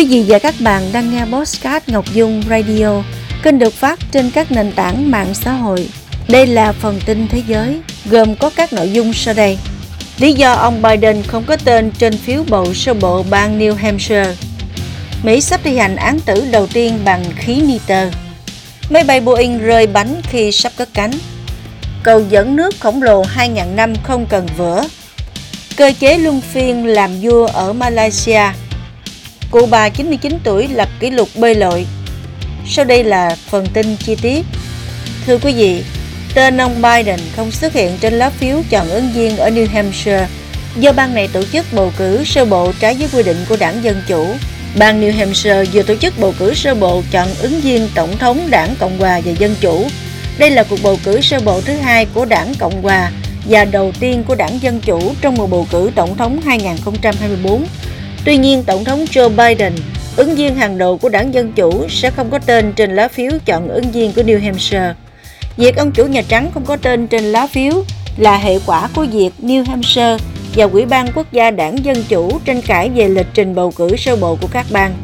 Quý vị và các bạn đang nghe Postcard Ngọc Dung Radio, kênh được phát trên các nền tảng mạng xã hội. Đây là phần tin thế giới, gồm có các nội dung sau đây. Lý do ông Biden không có tên trên phiếu bầu sơ bộ bang New Hampshire. Mỹ sắp thi hành án tử đầu tiên bằng khí nitơ. Máy bay Boeing rơi bánh khi sắp cất cánh. Cầu dẫn nước khổng lồ 2.000 năm không cần vữa. Cơ chế luân phiên làm vua ở Malaysia Cụ bà 99 tuổi lập kỷ lục bơi lội. Sau đây là phần tin chi tiết. Thưa quý vị, tên ông Biden không xuất hiện trên lá phiếu chọn ứng viên ở New Hampshire do bang này tổ chức bầu cử sơ bộ trái với quy định của đảng Dân Chủ. Bang New Hampshire vừa tổ chức bầu cử sơ bộ chọn ứng viên tổng thống đảng Cộng hòa và Dân Chủ. Đây là cuộc bầu cử sơ bộ thứ hai của đảng Cộng hòa và đầu tiên của đảng Dân Chủ trong mùa bầu cử tổng thống 2024 Tuy nhiên, Tổng thống Joe Biden, ứng viên hàng đầu của đảng Dân Chủ, sẽ không có tên trên lá phiếu chọn ứng viên của New Hampshire. Việc ông chủ Nhà Trắng không có tên trên lá phiếu là hệ quả của việc New Hampshire và Ủy ban Quốc gia đảng Dân Chủ tranh cãi về lịch trình bầu cử sơ bộ của các bang.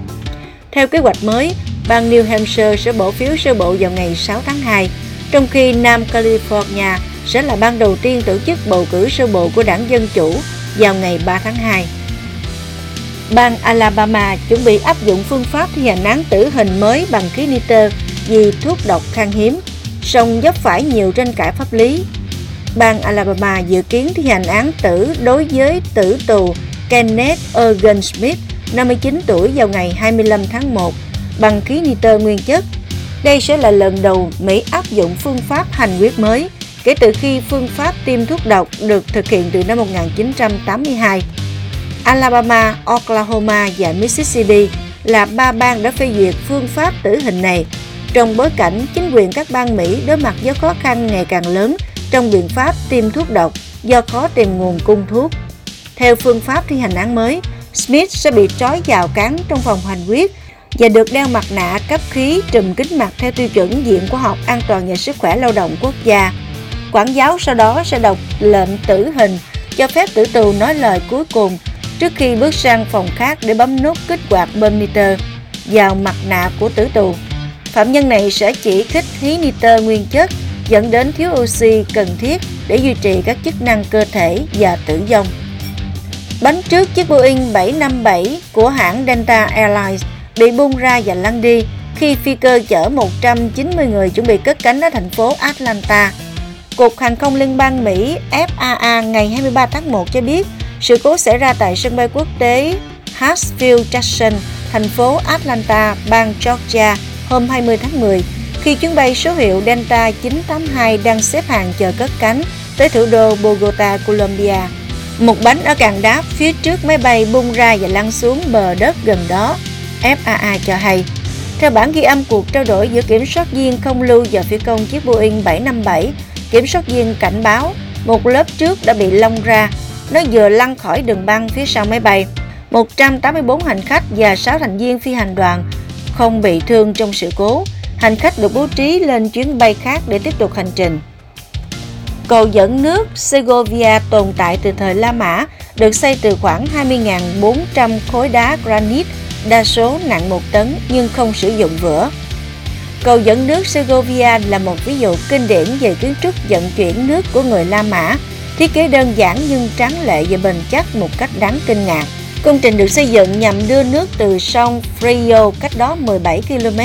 Theo kế hoạch mới, bang New Hampshire sẽ bỏ phiếu sơ bộ vào ngày 6 tháng 2, trong khi Nam California sẽ là bang đầu tiên tổ chức bầu cử sơ bộ của đảng Dân Chủ vào ngày 3 tháng 2 bang Alabama chuẩn bị áp dụng phương pháp thi hành án tử hình mới bằng khí nitơ vì thuốc độc khan hiếm, song dấp phải nhiều tranh cãi pháp lý. Bang Alabama dự kiến thi hành án tử đối với tử tù Kenneth Egan Smith, 59 tuổi vào ngày 25 tháng 1 bằng khí nitơ nguyên chất. Đây sẽ là lần đầu Mỹ áp dụng phương pháp hành quyết mới kể từ khi phương pháp tiêm thuốc độc được thực hiện từ năm 1982. Alabama, Oklahoma và Mississippi là ba bang đã phê duyệt phương pháp tử hình này trong bối cảnh chính quyền các bang Mỹ đối mặt với khó khăn ngày càng lớn trong biện pháp tiêm thuốc độc do khó tìm nguồn cung thuốc. Theo phương pháp thi hành án mới, Smith sẽ bị trói vào cán trong phòng hành quyết và được đeo mặt nạ cấp khí trùm kính mặt theo tiêu chuẩn Viện Khoa học An toàn và Sức khỏe Lao động Quốc gia. Quản giáo sau đó sẽ đọc lệnh tử hình cho phép tử tù nói lời cuối cùng trước khi bước sang phòng khác để bấm nút kích hoạt bơm nitơ vào mặt nạ của tử tù. Phạm nhân này sẽ chỉ kích khí nitơ nguyên chất, dẫn đến thiếu oxy cần thiết để duy trì các chức năng cơ thể và tử vong. Bánh trước chiếc Boeing 757 của hãng Delta Airlines bị bung ra và lăn đi khi phi cơ chở 190 người chuẩn bị cất cánh ở thành phố Atlanta. Cục Hàng không Liên bang Mỹ FAA ngày 23 tháng 1 cho biết sự cố xảy ra tại sân bay quốc tế Hartsfield Jackson, thành phố Atlanta, bang Georgia hôm 20 tháng 10 khi chuyến bay số hiệu Delta 982 đang xếp hàng chờ cất cánh tới thủ đô Bogota, Colombia. Một bánh ở càng đá phía trước máy bay bung ra và lăn xuống bờ đất gần đó, FAA cho hay. Theo bản ghi âm cuộc trao đổi giữa kiểm soát viên không lưu và phi công chiếc Boeing 757, kiểm soát viên cảnh báo một lớp trước đã bị lông ra nó vừa lăn khỏi đường băng phía sau máy bay. 184 hành khách và 6 thành viên phi hành đoàn không bị thương trong sự cố. Hành khách được bố trí lên chuyến bay khác để tiếp tục hành trình. Cầu dẫn nước Segovia tồn tại từ thời La Mã, được xây từ khoảng 20.400 khối đá granite, đa số nặng 1 tấn nhưng không sử dụng vữa. Cầu dẫn nước Segovia là một ví dụ kinh điển về kiến trúc vận chuyển nước của người La Mã, Thiết kế đơn giản nhưng tráng lệ và bền chắc một cách đáng kinh ngạc. Công trình được xây dựng nhằm đưa nước từ sông Frio cách đó 17 km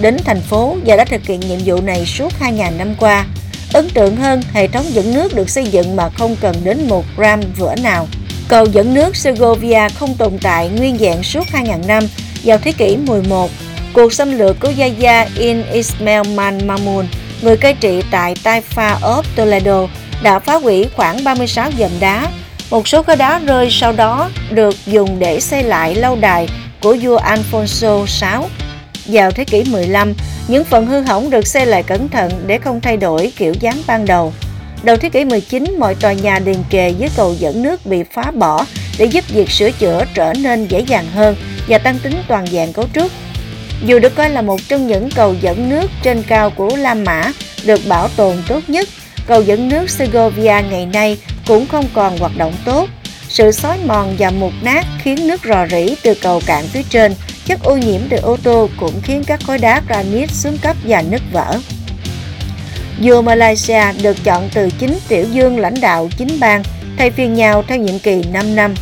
đến thành phố và đã thực hiện nhiệm vụ này suốt 2.000 năm qua. Ấn tượng hơn, hệ thống dẫn nước được xây dựng mà không cần đến một gram vữa nào. Cầu dẫn nước Segovia không tồn tại nguyên dạng suốt 2.000 năm vào thế kỷ 11. Cuộc xâm lược của Yahya in Ismail Man Mamun, người cai trị tại Taifa of Toledo, đã phá hủy khoảng 36 dầm đá. Một số khối đá rơi sau đó được dùng để xây lại lâu đài của vua Alfonso VI. Vào thế kỷ 15, những phần hư hỏng được xây lại cẩn thận để không thay đổi kiểu dáng ban đầu. Đầu thế kỷ 19, mọi tòa nhà liền kề với cầu dẫn nước bị phá bỏ để giúp việc sửa chữa trở nên dễ dàng hơn và tăng tính toàn vẹn cấu trúc. Dù được coi là một trong những cầu dẫn nước trên cao của La Mã được bảo tồn tốt nhất, cầu dẫn nước Segovia ngày nay cũng không còn hoạt động tốt. Sự xói mòn và mục nát khiến nước rò rỉ từ cầu cạn phía trên chất ô nhiễm từ ô tô cũng khiến các khối đá granite xuống cấp và nứt vỡ. Dù Malaysia được chọn từ chính tiểu dương lãnh đạo chính bang thay phiên nhau theo nhiệm kỳ 5 năm.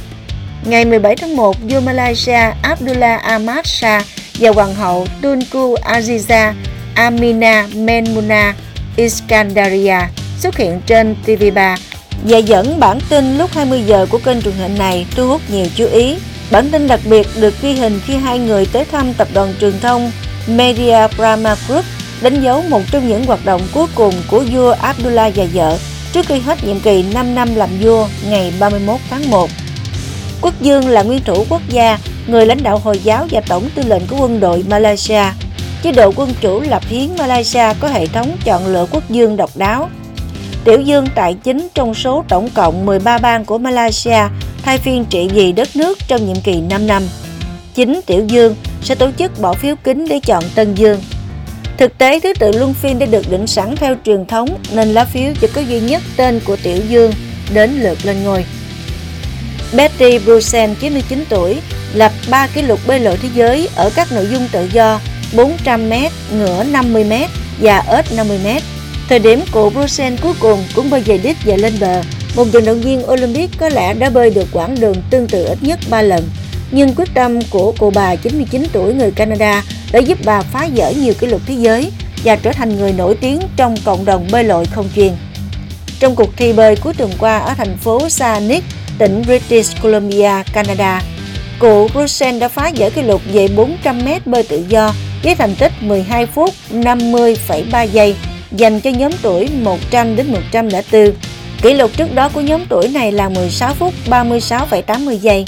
Ngày 17 tháng 1, vua Malaysia Abdullah Ahmad Shah và hoàng hậu Tunku Aziza Amina Menmuna Iskandaria xuất hiện trên TV3 và dẫn bản tin lúc 20 giờ của kênh truyền hình này thu hút nhiều chú ý. Bản tin đặc biệt được ghi hình khi hai người tới thăm tập đoàn truyền thông Media Brahma Group đánh dấu một trong những hoạt động cuối cùng của vua Abdullah và vợ trước khi hết nhiệm kỳ 5 năm làm vua ngày 31 tháng 1. Quốc dương là nguyên thủ quốc gia, người lãnh đạo Hồi giáo và tổng tư lệnh của quân đội Malaysia. Chế độ quân chủ lập hiến Malaysia có hệ thống chọn lựa quốc dương độc đáo. Tiểu dương tại chính trong số tổng cộng 13 bang của Malaysia thay phiên trị vì đất nước trong nhiệm kỳ 5 năm. Chính Tiểu Dương sẽ tổ chức bỏ phiếu kín để chọn Tân Dương. Thực tế, thứ tự luân phiên đã được định sẵn theo truyền thống nên lá phiếu chỉ có duy nhất tên của Tiểu Dương đến lượt lên ngôi. Betty Brusen, 99 tuổi, lập 3 kỷ lục bơi lội thế giới ở các nội dung tự do 400m, ngửa 50m và ếch 50m. Thời điểm cụ Brusen cuối cùng cũng bơi về đích và lên bờ. Một vận động viên Olympic có lẽ đã bơi được quãng đường tương tự ít nhất 3 lần. Nhưng quyết tâm của cụ bà 99 tuổi người Canada đã giúp bà phá vỡ nhiều kỷ lục thế giới và trở thành người nổi tiếng trong cộng đồng bơi lội không chuyên. Trong cuộc thi bơi cuối tuần qua ở thành phố Saanich, tỉnh British Columbia, Canada, cụ Rusen đã phá vỡ kỷ lục về 400m bơi tự do với thành tích 12 phút 50,3 giây dành cho nhóm tuổi 100 đến 104. Kỷ lục trước đó của nhóm tuổi này là 16 phút 36,80 giây.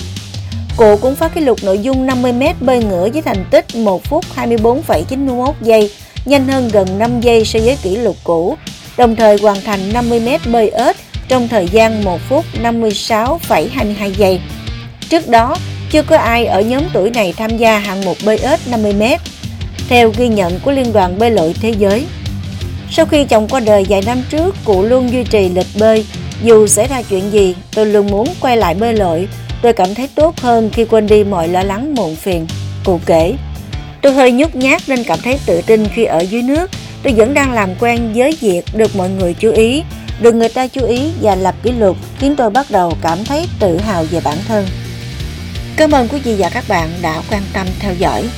Cụ cũng phá kỷ lục nội dung 50m bơi ngửa với thành tích 1 phút 24,91 giây, nhanh hơn gần 5 giây so với kỷ lục cũ, đồng thời hoàn thành 50m bơi ếch trong thời gian 1 phút 56,22 giây. Trước đó, chưa có ai ở nhóm tuổi này tham gia hạng mục bơi ếch 50m, theo ghi nhận của Liên đoàn Bơi lội Thế giới. Sau khi chồng qua đời vài năm trước, cụ luôn duy trì lịch bơi. Dù xảy ra chuyện gì, tôi luôn muốn quay lại bơi lội. Tôi cảm thấy tốt hơn khi quên đi mọi lo lắng muộn phiền. Cụ kể, tôi hơi nhút nhát nên cảm thấy tự tin khi ở dưới nước. Tôi vẫn đang làm quen với việc được mọi người chú ý, được người ta chú ý và lập kỷ lục khiến tôi bắt đầu cảm thấy tự hào về bản thân. Cảm ơn quý vị và các bạn đã quan tâm theo dõi.